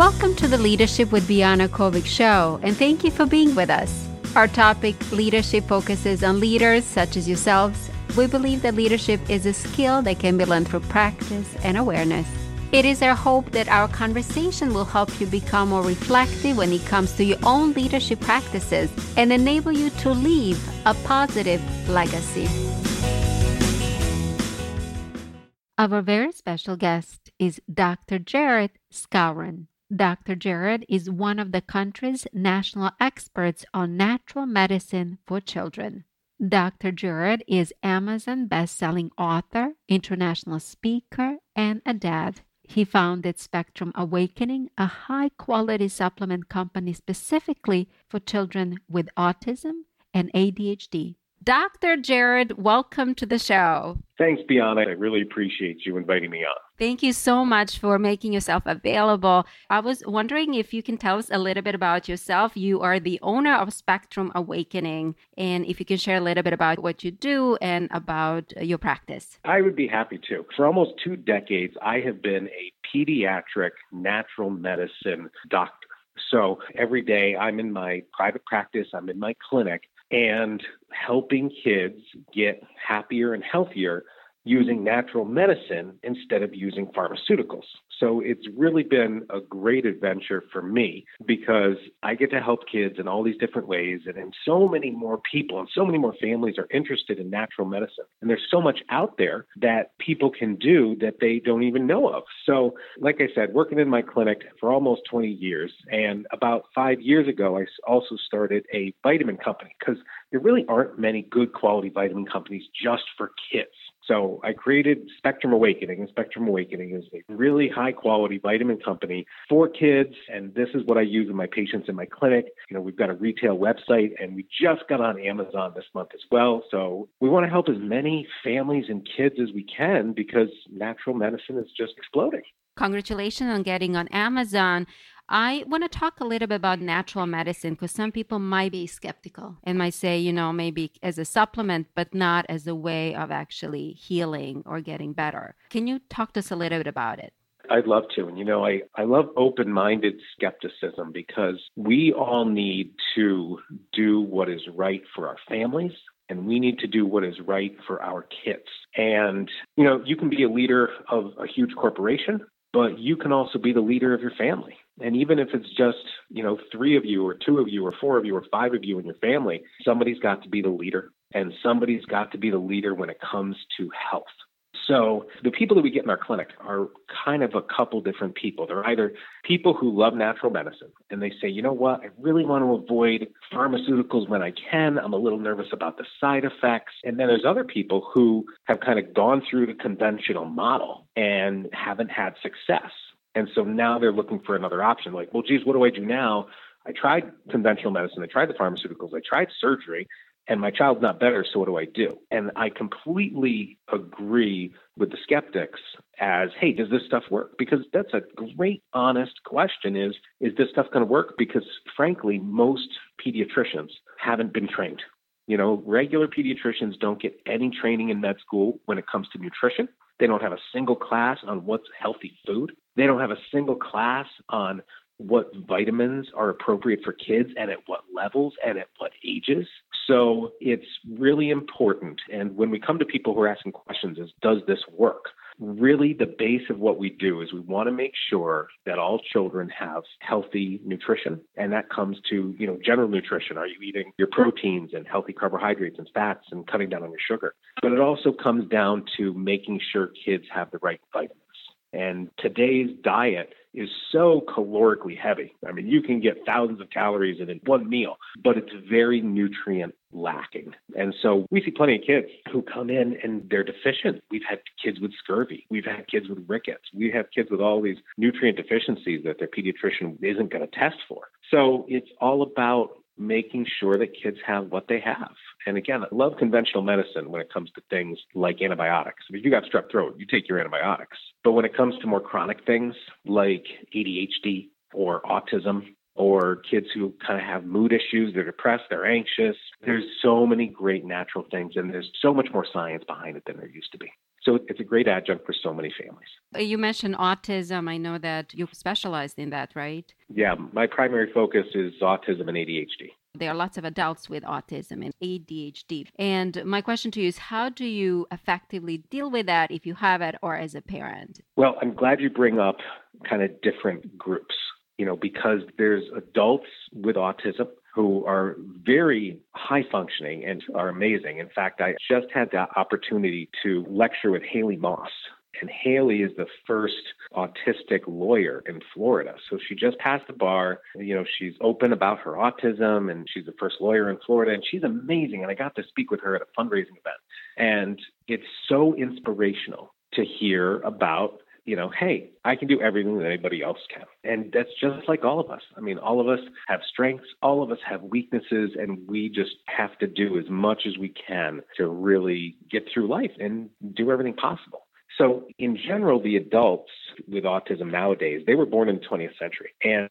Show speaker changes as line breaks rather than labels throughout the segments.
Welcome to the Leadership with Bianna Kovic show, and thank you for being with us. Our topic, leadership, focuses on leaders such as yourselves. We believe that leadership is a skill that can be learned through practice and awareness. It is our hope that our conversation will help you become more reflective when it comes to your own leadership practices and enable you to leave a positive legacy. Our very special guest is Dr. Jared Skowron. Dr. Jared is one of the country's national experts on natural medicine for children. Dr. Jared is Amazon best-selling author, international speaker, and a dad. He founded Spectrum Awakening, a high-quality supplement company specifically for children with autism and ADHD. Dr. Jared, welcome to the show.
Thanks, Bianna. I really appreciate you inviting me on.
Thank you so much for making yourself available. I was wondering if you can tell us a little bit about yourself. You are the owner of Spectrum Awakening, and if you can share a little bit about what you do and about your practice.
I would be happy to. For almost two decades, I have been a pediatric natural medicine doctor. So every day I'm in my private practice, I'm in my clinic, and helping kids get happier and healthier using natural medicine instead of using pharmaceuticals. So it's really been a great adventure for me because I get to help kids in all these different ways. And then so many more people and so many more families are interested in natural medicine. And there's so much out there that people can do that they don't even know of. So, like I said, working in my clinic for almost 20 years. And about five years ago, I also started a vitamin company because there really aren't many good quality vitamin companies just for kids. So I created Spectrum Awakening, and Spectrum Awakening is a really high quality vitamin company for kids. And this is what I use in my patients in my clinic. You know, we've got a retail website and we just got on Amazon this month as well. So we want to help as many families and kids as we can because natural medicine is just exploding.
Congratulations on getting on Amazon. I want to talk a little bit about natural medicine because some people might be skeptical and might say, you know, maybe as a supplement, but not as a way of actually healing or getting better. Can you talk to us a little bit about it?
I'd love to. And, you know, I, I love open minded skepticism because we all need to do what is right for our families and we need to do what is right for our kids. And, you know, you can be a leader of a huge corporation, but you can also be the leader of your family. And even if it's just, you know, three of you or two of you or four of you or five of you in your family, somebody's got to be the leader and somebody's got to be the leader when it comes to health. So the people that we get in our clinic are kind of a couple different people. They're either people who love natural medicine and they say, you know what, I really want to avoid pharmaceuticals when I can. I'm a little nervous about the side effects. And then there's other people who have kind of gone through the conventional model and haven't had success. And so now they're looking for another option. Like, well, geez, what do I do now? I tried conventional medicine, I tried the pharmaceuticals, I tried surgery, and my child's not better. So what do I do? And I completely agree with the skeptics as, hey, does this stuff work? Because that's a great, honest question is, is this stuff going to work? Because frankly, most pediatricians haven't been trained. You know, regular pediatricians don't get any training in med school when it comes to nutrition. They don't have a single class on what's healthy food. They don't have a single class on what vitamins are appropriate for kids and at what levels and at what ages. So it's really important. And when we come to people who are asking questions is, does this work? Really, the base of what we do is we want to make sure that all children have healthy nutrition. And that comes to, you know, general nutrition. Are you eating your proteins and healthy carbohydrates and fats and cutting down on your sugar? But it also comes down to making sure kids have the right vitamins. And today's diet is so calorically heavy. I mean, you can get thousands of calories in one meal, but it's very nutrient lacking. And so we see plenty of kids who come in and they're deficient. We've had kids with scurvy. We've had kids with rickets. We have kids with all these nutrient deficiencies that their pediatrician isn't going to test for. So it's all about making sure that kids have what they have. And again, I love conventional medicine when it comes to things like antibiotics. If you got strep throat, you take your antibiotics. But when it comes to more chronic things like ADHD or autism, or kids who kind of have mood issues, they're depressed, they're anxious. There's so many great natural things, and there's so much more science behind it than there used to be. So it's a great adjunct for so many families.
Uh, you mentioned autism. I know that you specialized in that, right?
Yeah, my primary focus is autism and ADHD.
There are lots of adults with autism and ADHD. And my question to you is how do you effectively deal with that if you have it or as a parent?
Well, I'm glad you bring up kind of different groups, you know, because there's adults with autism who are very high functioning and are amazing. In fact, I just had the opportunity to lecture with Haley Moss. And Haley is the first autistic lawyer in Florida. So she just passed the bar. You know, she's open about her autism and she's the first lawyer in Florida. And she's amazing. And I got to speak with her at a fundraising event. And it's so inspirational to hear about you know, hey, I can do everything that anybody else can. And that's just like all of us. I mean, all of us have strengths, all of us have weaknesses, and we just have to do as much as we can to really get through life and do everything possible. So, in general, the adults with autism nowadays, they were born in the 20th century. And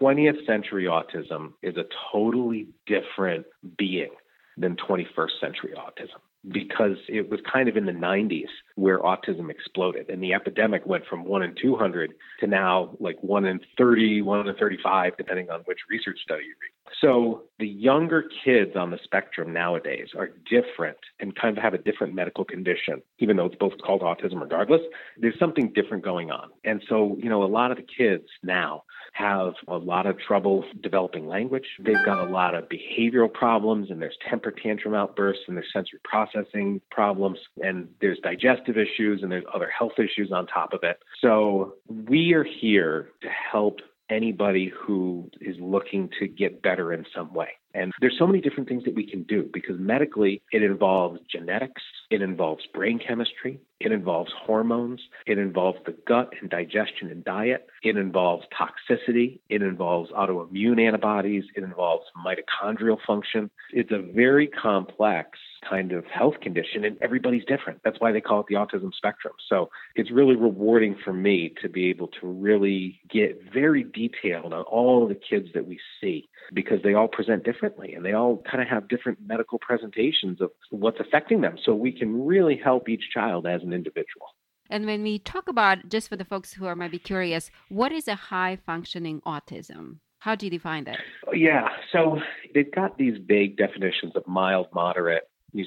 20th century autism is a totally different being than 21st century autism because it was kind of in the 90s where autism exploded. And the epidemic went from 1 in 200 to now like 1 in 30 1 in 35 depending on which research study you read. So the younger kids on the spectrum nowadays are different and kind of have a different medical condition even though it's both called autism regardless. There's something different going on. And so you know a lot of the kids now have a lot of trouble developing language. They've got a lot of behavioral problems, and there's temper tantrum outbursts, and there's sensory processing problems, and there's digestive issues, and there's other health issues on top of it. So we are here to help anybody who is looking to get better in some way. And there's so many different things that we can do because medically it involves genetics, it involves brain chemistry, it involves hormones, it involves the gut and digestion and diet, it involves toxicity, it involves autoimmune antibodies, it involves mitochondrial function. It's a very complex kind of health condition and everybody's different. That's why they call it the autism spectrum. So it's really rewarding for me to be able to really get very detailed on all the kids that we see because they all present differently and they all kind of have different medical presentations of what's affecting them. So we can really help each child as an individual.
And when we talk about, just for the folks who are maybe curious, what is a high functioning autism? How do you define that?
Yeah, so they've got these vague definitions of mild, moderate,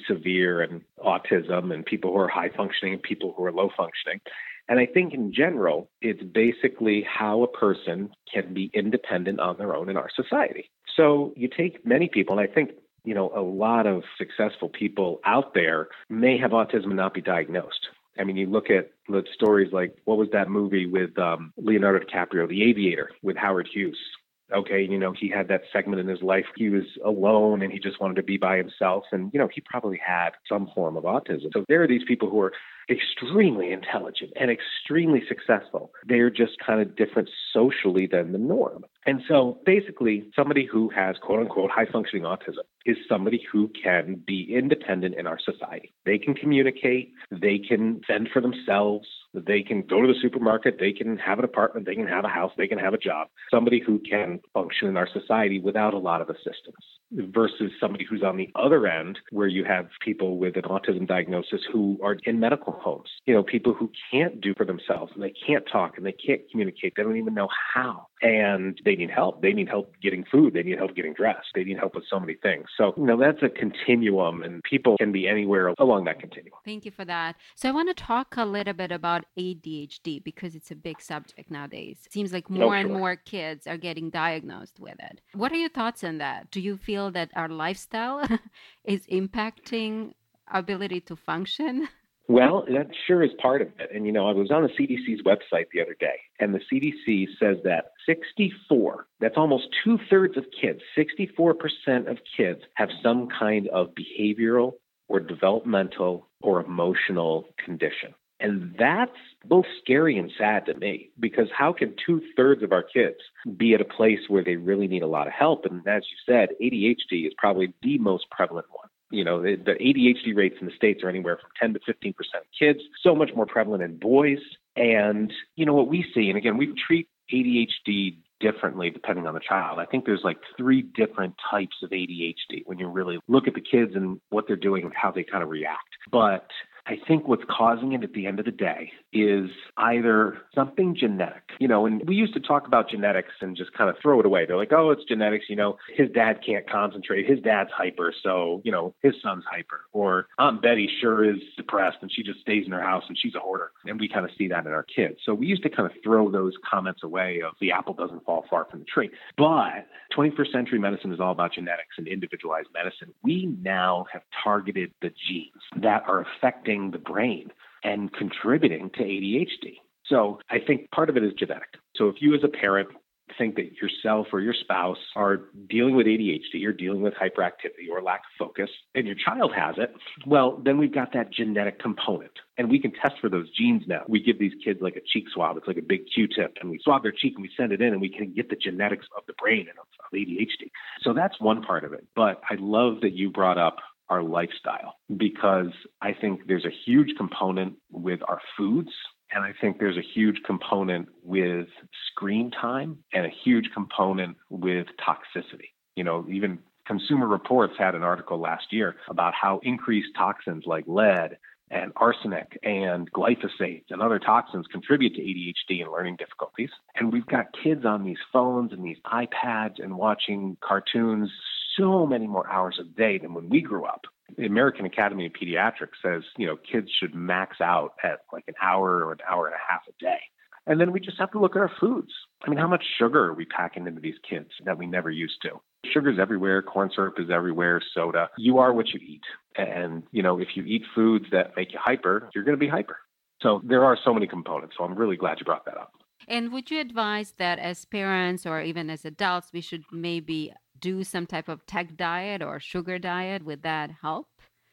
severe, and autism, and people who are high functioning and people who are low functioning. And I think in general, it's basically how a person can be independent on their own in our society. So you take many people, and I think you know a lot of successful people out there may have autism and not be diagnosed. I mean, you look at the stories like what was that movie with um, Leonardo DiCaprio, The Aviator, with Howard Hughes. Okay, you know, he had that segment in his life. He was alone and he just wanted to be by himself. And, you know, he probably had some form of autism. So there are these people who are extremely intelligent and extremely successful. They're just kind of different socially than the norm. And so basically, somebody who has quote unquote high functioning autism is somebody who can be independent in our society. They can communicate, they can fend for themselves, they can go to the supermarket, they can have an apartment, they can have a house, they can have a job. Somebody who can function in our society without a lot of assistance versus somebody who's on the other end where you have people with an autism diagnosis who are in medical homes. You know, people who can't do for themselves and they can't talk and they can't communicate. They don't even know how. And they need help. They need help getting food. They need help getting dressed. They need help with so many things. So, you know, that's a continuum and people can be anywhere along that continuum.
Thank you for that. So I want to talk a little bit about ADHD because it's a big subject nowadays. It seems like oh, more oh, sure. and more kids are getting diagnosed with it. What are your thoughts on that? Do you feel that our lifestyle is impacting our ability to function?
Well, that sure is part of it. And, you know, I was on the CDC's website the other day, and the CDC says that 64, that's almost two thirds of kids, 64% of kids have some kind of behavioral or developmental or emotional condition. And that's both scary and sad to me because how can two thirds of our kids be at a place where they really need a lot of help? And as you said, ADHD is probably the most prevalent one. You know, the, ADHD rates in the States are anywhere from 10 to 15% of kids, so much more prevalent in boys. And, you know, what we see, and again, we treat ADHD differently depending on the child. I think there's like three different types of ADHD when you really look at the kids and what they're doing and how they kind of react. But I think what's causing it at the end of the day is either something genetic, you know, and we used to talk about genetics and just kind of throw it away. They're like, oh, it's genetics, you know, his dad can't concentrate, his dad's hyper, so, you know, his son's hyper. Or Aunt Betty sure is depressed and she just stays in her house and she's a hoarder. And we kind of see that in our kids. So we used to kind of throw those comments away of the apple doesn't fall far from the tree. But 21st century medicine is all about genetics and individualized medicine. We now have targeted the genes that are affecting affecting the brain and contributing to ADHD. So I think part of it is genetic. So if you as a parent think that yourself or your spouse are dealing with ADHD or dealing with hyperactivity or lack of focus, and your child has it, well, then we've got that genetic component. And we can test for those genes now. We give these kids like a cheek swab. It's like a big Q tip, and we swab their cheek and we send it in, and we can get the genetics of the brain and of, of ADHD. So that's one part of it. But I love that you brought up our lifestyle because I think there's a huge component with our foods. And I think there's a huge component with screen time and a huge component with toxicity. You know, even Consumer Reports had an article last year about how increased toxins like lead and arsenic and glyphosate and other toxins contribute to ADHD and learning difficulties. And we've got kids on these phones and these iPads and watching cartoons so many more hours a day than when we grew up. The American Academy of Pediatrics says, you know, kids should max out at like an hour or an hour and a half a day. And then we just have to look at our foods. I mean, how much sugar are we packing into these kids that we never used to? Sugar's everywhere, corn syrup is everywhere, soda. You are what you eat. And, you know, if you eat foods that make you hyper, you're going to be hyper. So there are so many components. So I'm really glad you brought that up.
And would you advise that as parents or even as adults, we should maybe do some type of tech diet or sugar diet? Would that help?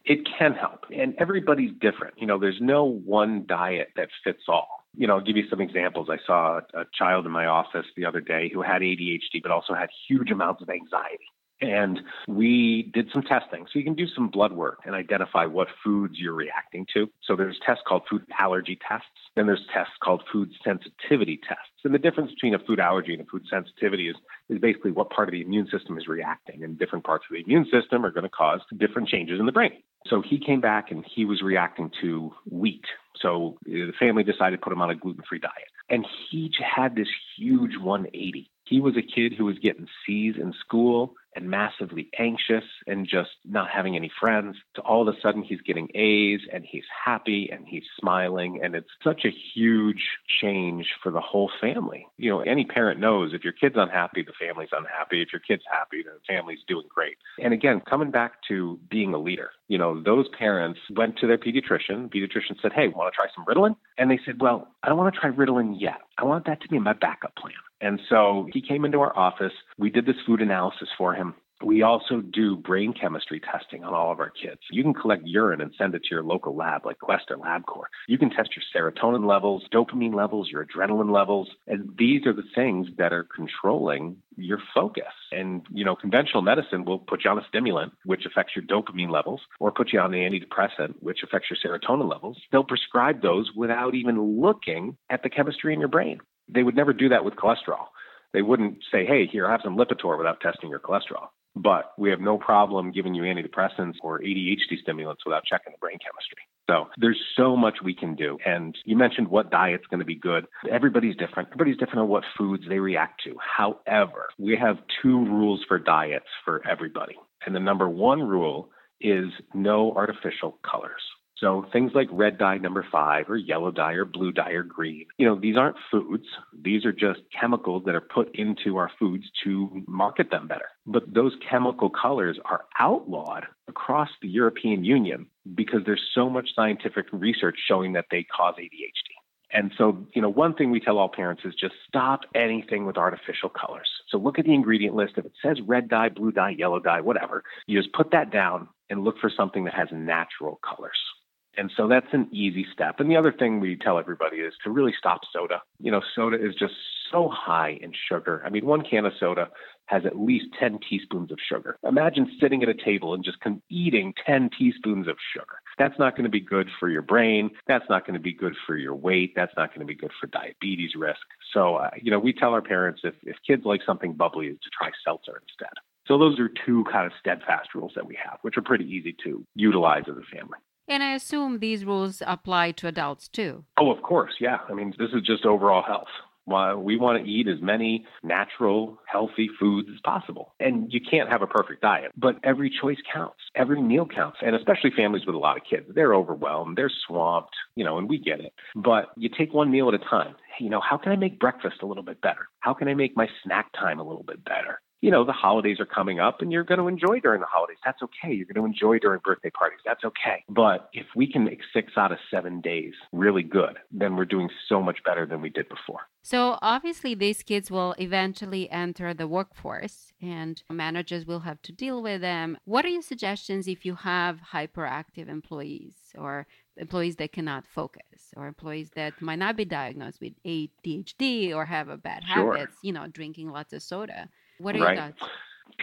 It can help. And everybody's different. You know, there's no one diet that fits all. You know, I'll give you some examples. I saw a child in my office the other day who had ADHD, but also had huge amounts of anxiety. And we did some testing. So you can do some blood work and identify what foods you're reacting to. So there's tests called food allergy tests. and there's tests called food sensitivity tests. And the difference between a food allergy and a food sensitivity is, is basically what part of the immune system is reacting. And different parts of the immune system are going to cause different changes in the brain. So he came back and he was reacting to wheat. So uh, the family decided to put him on a gluten free diet. And he had this huge 180. He was a kid who was getting C's in school and massively anxious and just not having any friends to all of a sudden he's getting A's and he's happy and he's smiling. And it's such a huge change for the whole family. You know, any parent knows if your kid's unhappy, the family's unhappy. If your kid's happy, the family's doing great. And again, coming back to being a leader, you know, those parents went to their pediatrician. Pediatrician said, Hey, want to try some Ritalin? And they said, Well, I don't want to try Ritalin yet. I want that to be my backup plan. And so he came into our office. We did this food analysis for him. We also do brain chemistry testing on all of our kids. You can collect urine and send it to your local lab, like Quest or LabCorp. You can test your serotonin levels, dopamine levels, your adrenaline levels, and these are the things that are controlling your focus. And, you know, conventional medicine will put you on a stimulant, which affects your dopamine levels, or put you on the antidepressant, which affects your serotonin levels. They'll prescribe those without even looking at the chemistry in your brain. They would never do that with cholesterol. They wouldn't say, hey, here, have some Lipitor without testing your cholesterol. But we have no problem giving you antidepressants or ADHD stimulants without checking the brain chemistry. So there's so much we can do. And you mentioned what diet's going to be good. Everybody's different. Everybody's different on what foods they react to. However, we have two rules for diets for everybody. And the number one rule is no artificial colors. So things like red dye number five or yellow dye or blue dye or green, you know, these aren't foods. These are just chemicals that are put into our foods to market them better. But those chemical colors are outlawed across the European Union because there's so much scientific research showing that they cause ADHD. And so, you know, one thing we tell all parents is just stop anything with artificial colors. So look at the ingredient list. If it says red dye, blue dye, yellow dye, whatever, you just put that down and look for something that has natural colors. And so that's an easy step. And the other thing we tell everybody is to really stop soda. You know, soda is just so high in sugar. I mean, one can of soda has at least 10 teaspoons of sugar. Imagine sitting at a table and just eating 10 teaspoons of sugar. That's not going to be good for your brain. That's not going to be good for your weight. That's not going to be good for diabetes risk. So, uh, you know, we tell our parents if, if kids like something bubbly, is to try seltzer instead. So those are two kind of steadfast rules that we have, which are pretty easy to utilize as a family.
And I assume these rules apply to adults too.
Oh, of course. Yeah. I mean, this is just overall health. We want to eat as many natural, healthy foods as possible. And you can't have a perfect diet, but every choice counts. Every meal counts. And especially families with a lot of kids, they're overwhelmed, they're swamped, you know, and we get it. But you take one meal at a time. You know, how can I make breakfast a little bit better? How can I make my snack time a little bit better? You know, the holidays are coming up and you're going to enjoy during the holidays. That's okay. You're going to enjoy during birthday parties. That's okay. But if we can make six out of seven days really good, then we're doing so much better than we did before.
So obviously, these kids will eventually enter the workforce and managers will have to deal with them. What are your suggestions if you have hyperactive employees or employees that cannot focus or employees that might not be diagnosed with ADHD or have a bad
sure.
habits, you know, drinking lots of soda? What are
right.
your thoughts?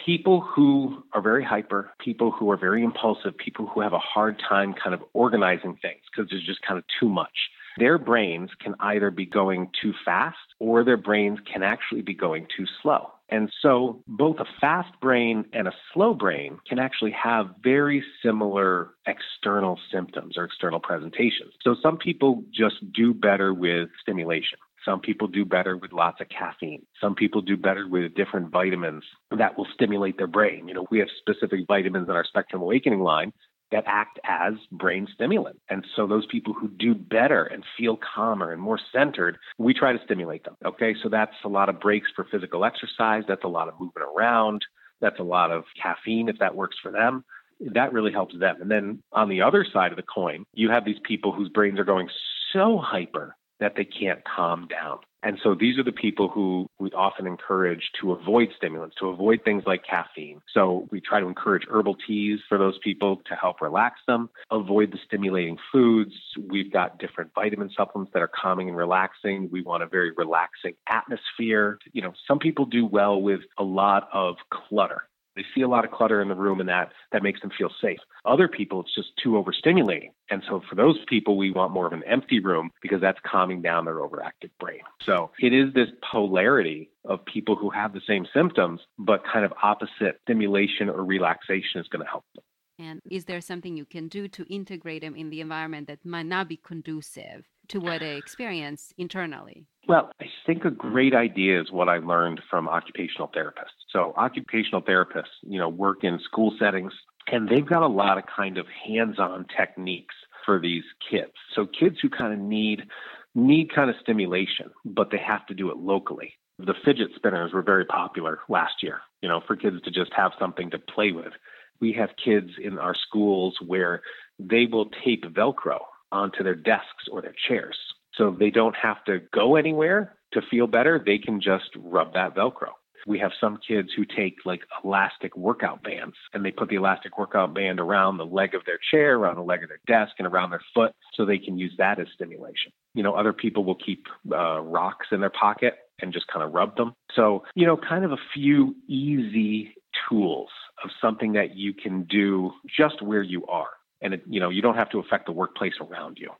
People who are very hyper, people who are very impulsive, people who have a hard time kind of organizing things because there's just kind of too much. Their brains can either be going too fast or their brains can actually be going too slow. And so both a fast brain and a slow brain can actually have very similar external symptoms or external presentations. So some people just do better with stimulation. Some people do better with lots of caffeine. Some people do better with different vitamins that will stimulate their brain. You know, we have specific vitamins in our Spectrum Awakening line that act as brain stimulant. And so those people who do better and feel calmer and more centered, we try to stimulate them. Okay. So that's a lot of breaks for physical exercise. That's a lot of moving around. That's a lot of caffeine if that works for them. That really helps them. And then on the other side of the coin, you have these people whose brains are going so hyper that they can't calm down. And so these are the people who we often encourage to avoid stimulants, to avoid things like caffeine. So we try to encourage herbal teas for those people to help relax them, avoid the stimulating foods. We've got different vitamin supplements that are calming and relaxing. We want a very relaxing atmosphere. You know, some people do well with a lot of clutter. They see a lot of clutter in the room and that that makes them feel safe. Other people it's just too overstimulating. And so for those people we want more of an empty room because that's calming down their overactive brain. So it is this polarity of people who have the same symptoms but kind of opposite stimulation or relaxation is going to help them.
And is there something you can do to integrate them in the environment that might not be conducive to what they experience internally?
Well, I think a great idea is what I learned from occupational therapists. So, occupational therapists, you know, work in school settings, and they've got a lot of kind of hands-on techniques for these kids. So, kids who kind of need need kind of stimulation, but they have to do it locally. The fidget spinners were very popular last year, you know, for kids to just have something to play with. We have kids in our schools where they will tape Velcro onto their desks or their chairs. So they don't have to go anywhere to feel better. They can just rub that Velcro. We have some kids who take like elastic workout bands and they put the elastic workout band around the leg of their chair, around the leg of their desk, and around their foot so they can use that as stimulation. You know, other people will keep uh, rocks in their pocket and just kind of rub them. So, you know, kind of a few easy tools of something that you can do just where you are. And it, you know you don't have to affect the workplace around you.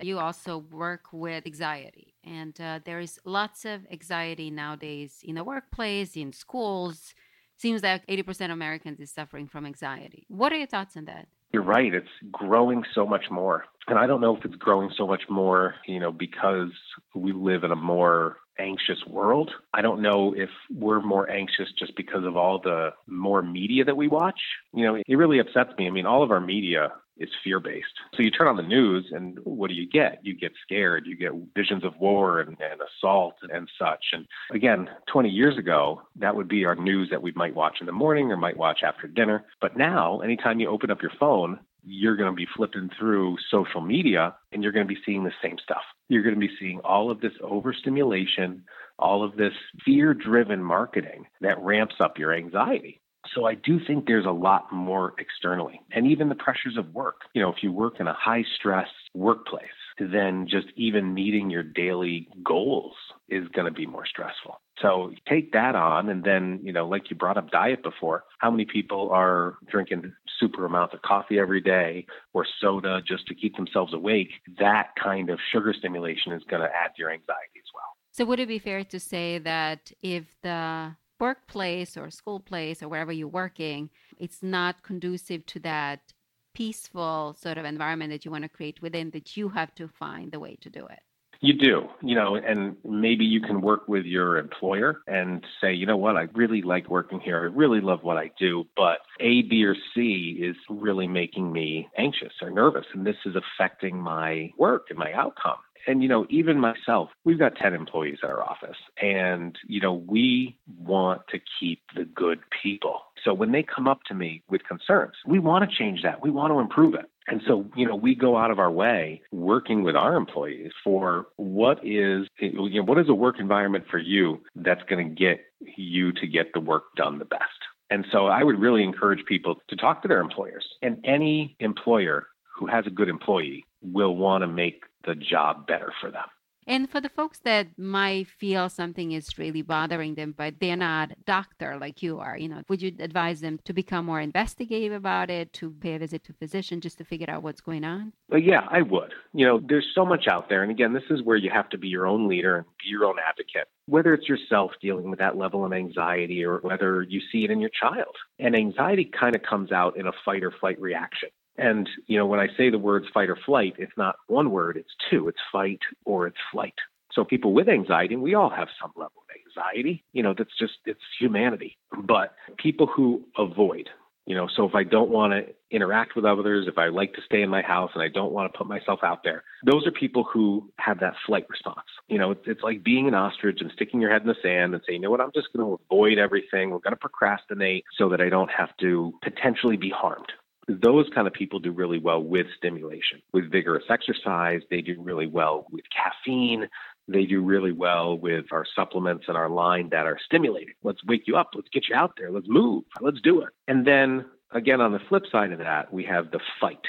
You also work with anxiety and uh, there is lots of anxiety nowadays in the workplace in schools. Seems like 80% of americans is suffering from anxiety. What are your thoughts on that?
You're right it's growing so much more. And i don't know if it's growing so much more you know because we live in a more anxious world. I don't know if we're more anxious just because of all the more media that we watch. You know, it really upsets me. I mean, all of our media is fear based. So you turn on the news and what do you get? You get scared. You get visions of war and, and assault and such. And again, 20 years ago, that would be our news that we might watch in the morning or might watch after dinner. But now, anytime you open up your phone, you're going to be flipping through social media and you're going to be seeing the same stuff. You're going to be seeing all of this overstimulation, all of this fear driven marketing that ramps up your anxiety. So I do think there's a lot more externally and even the pressures of work. You know, if you work in a high stress workplace, then just even meeting your daily goals is going to be more stressful. So take that on. And then, you know, like you brought up diet before, how many people are drinking super amounts of coffee every day or soda just to keep themselves awake? That kind of sugar stimulation is going to add to your anxiety as well.
So, would it be fair to say that if the workplace or school place or wherever you're working, it's not conducive to that peaceful sort of environment that you want to create within, that you have to find the way to do it?
You do, you know, and maybe you can work with your employer and say, you know what, I really like working here. I really love what I do, but A, B, or C is really making me anxious or nervous, and this is affecting my work and my outcome and you know even myself we've got 10 employees at our office and you know we want to keep the good people so when they come up to me with concerns we want to change that we want to improve it and so, you know, we go out of our way working with our employees for what is, you know, what is a work environment for you that's going to get you to get the work done the best. And so I would really encourage people to talk to their employers. And any employer who has a good employee will want to make the job better for them.
And for the folks that might feel something is really bothering them, but they're not doctor like you are, you know, would you advise them to become more investigative about it, to pay a visit to a physician just to figure out what's going on?
Well, yeah, I would. You know, there's so much out there. And again, this is where you have to be your own leader and be your own advocate, whether it's yourself dealing with that level of anxiety or whether you see it in your child. And anxiety kind of comes out in a fight or flight reaction. And, you know, when I say the words fight or flight, it's not one word, it's two. It's fight or it's flight. So people with anxiety, we all have some level of anxiety, you know, that's just, it's humanity. But people who avoid, you know, so if I don't want to interact with others, if I like to stay in my house and I don't want to put myself out there, those are people who have that flight response. You know, it's, it's like being an ostrich and sticking your head in the sand and saying, you know what, I'm just going to avoid everything. We're going to procrastinate so that I don't have to potentially be harmed those kind of people do really well with stimulation, with vigorous exercise. They do really well with caffeine. They do really well with our supplements and our line that are stimulating. Let's wake you up. Let's get you out there. Let's move. Let's do it. And then again, on the flip side of that, we have the fight.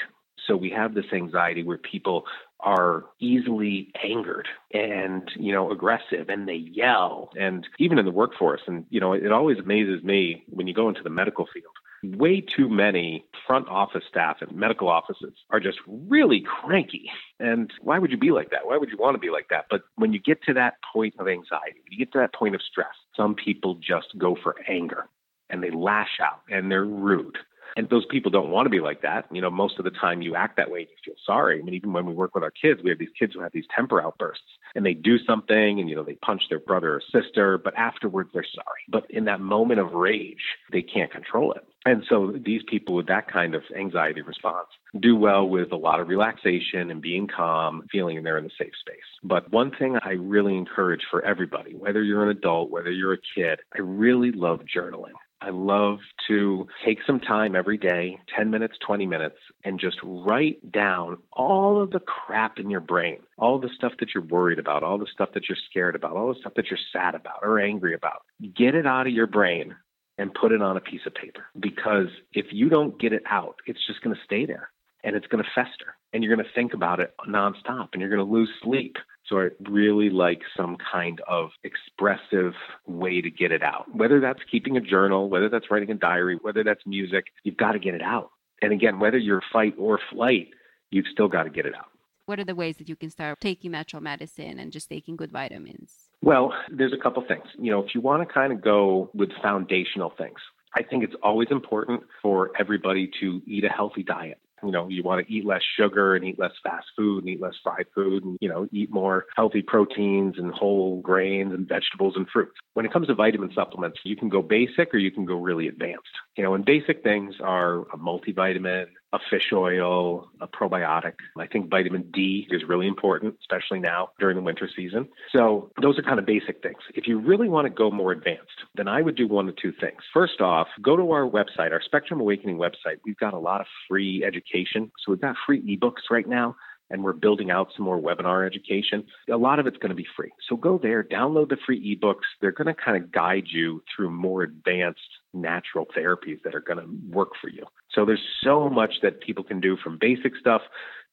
So we have this anxiety where people are easily angered and you know aggressive and they yell and even in the workforce and you know it always amazes me when you go into the medical field way too many front office staff and medical offices are just really cranky. And why would you be like that? Why would you want to be like that? But when you get to that point of anxiety, when you get to that point of stress, some people just go for anger and they lash out and they're rude. And those people don't want to be like that. You know, most of the time you act that way and you feel sorry. I mean, even when we work with our kids, we have these kids who have these temper outbursts and they do something and, you know, they punch their brother or sister, but afterwards they're sorry. But in that moment of rage, they can't control it. And so these people with that kind of anxiety response do well with a lot of relaxation and being calm, feeling they're in a safe space. But one thing I really encourage for everybody, whether you're an adult, whether you're a kid, I really love journaling. I love to take some time every day, 10 minutes, 20 minutes, and just write down all of the crap in your brain, all the stuff that you're worried about, all the stuff that you're scared about, all the stuff that you're sad about or angry about. Get it out of your brain and put it on a piece of paper. Because if you don't get it out, it's just going to stay there and it's going to fester and you're going to think about it nonstop and you're going to lose sleep. So I really like some kind of expressive way to get it out. Whether that's keeping a journal, whether that's writing a diary, whether that's music, you've got to get it out. And again, whether you're fight or flight, you've still got to get it out.
What are the ways that you can start taking natural medicine and just taking good vitamins?
Well, there's a couple things. You know, if you want to kind of go with foundational things, I think it's always important for everybody to eat a healthy diet. You know, you want to eat less sugar and eat less fast food and eat less fried food and, you know, eat more healthy proteins and whole grains and vegetables and fruits. When it comes to vitamin supplements, you can go basic or you can go really advanced. You know, and basic things are a multivitamin, a fish oil, a probiotic. I think vitamin D is really important, especially now during the winter season. So those are kind of basic things. If you really want to go more advanced, then I would do one of two things. First off, go to our website, our Spectrum Awakening website. We've got a lot of free education. So we've got free ebooks right now and we're building out some more webinar education. A lot of it's going to be free. So go there, download the free ebooks. They're going to kind of guide you through more advanced natural therapies that are going to work for you. So there's so much that people can do from basic stuff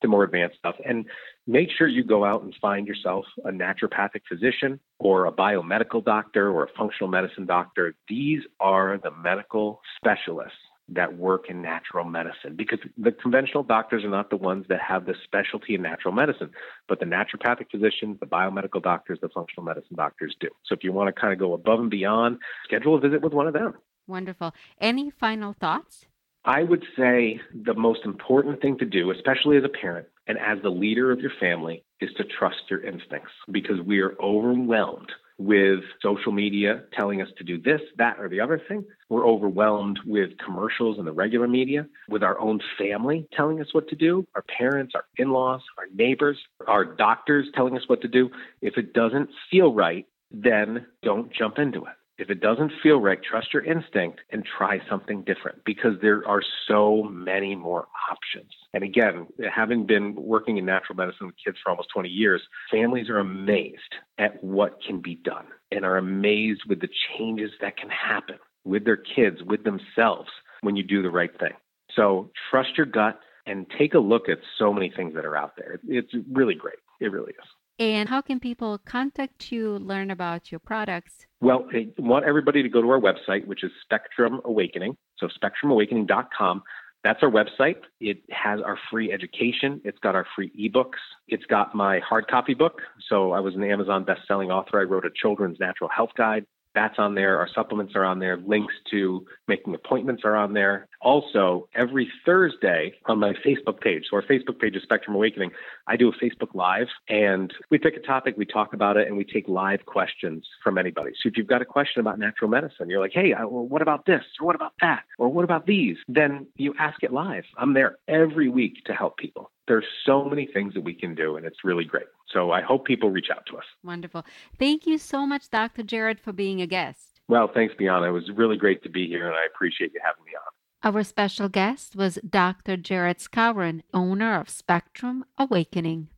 to more advanced stuff. And make sure you go out and find yourself a naturopathic physician or a biomedical doctor or a functional medicine doctor. These are the medical specialists that work in natural medicine because the conventional doctors are not the ones that have the specialty in natural medicine, but the naturopathic physicians, the biomedical doctors, the functional medicine doctors do. So if you want to kind of go above and beyond, schedule a visit with one of them.
Wonderful. Any final thoughts?
I would say the most important thing to do, especially as a parent and as the leader of your family, is to trust your instincts because we are overwhelmed with social media telling us to do this, that, or the other thing. We're overwhelmed with commercials and the regular media, with our own family telling us what to do, our parents, our in laws, our neighbors, our doctors telling us what to do. If it doesn't feel right, then don't jump into it. If it doesn't feel right, trust your instinct and try something different because there are so many more options. And again, having been working in natural medicine with kids for almost 20 years, families are amazed at what can be done and are amazed with the changes that can happen with their kids, with themselves when you do the right thing. So trust your gut and take a look at so many things that are out there. It's really great. It really is.
And how can people contact you, learn about your products?
Well, I want everybody to go to our website, which is Spectrum Awakening. So, spectrumawakening.com. That's our website. It has our free education. It's got our free ebooks. It's got my hard copy book. So, I was an Amazon best-selling author. I wrote a children's natural health guide. That's on there. Our supplements are on there. Links to making appointments are on there. Also, every Thursday on my Facebook page, so our Facebook page is Spectrum Awakening, I do a Facebook Live and we pick a topic, we talk about it, and we take live questions from anybody. So if you've got a question about natural medicine, you're like, hey, well, what about this? Or what about that? Or what about these? Then you ask it live. I'm there every week to help people. There's so many things that we can do, and it's really great. So I hope people reach out to us.
Wonderful. Thank you so much, Dr. Jared, for being a guest.
Well, thanks, Bianna. It was really great to be here, and I appreciate you having me on.
Our special guest was Dr. Jared Skowron, owner of Spectrum Awakening.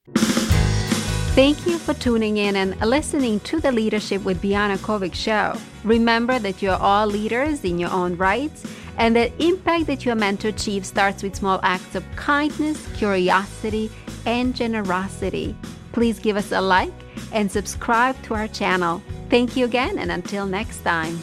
Thank you for tuning in and listening to the Leadership with Bianna Kovic show. Remember that you're all leaders in your own rights, and the impact that you're meant to achieve starts with small acts of kindness, curiosity, and generosity. Please give us a like and subscribe to our channel. Thank you again, and until next time.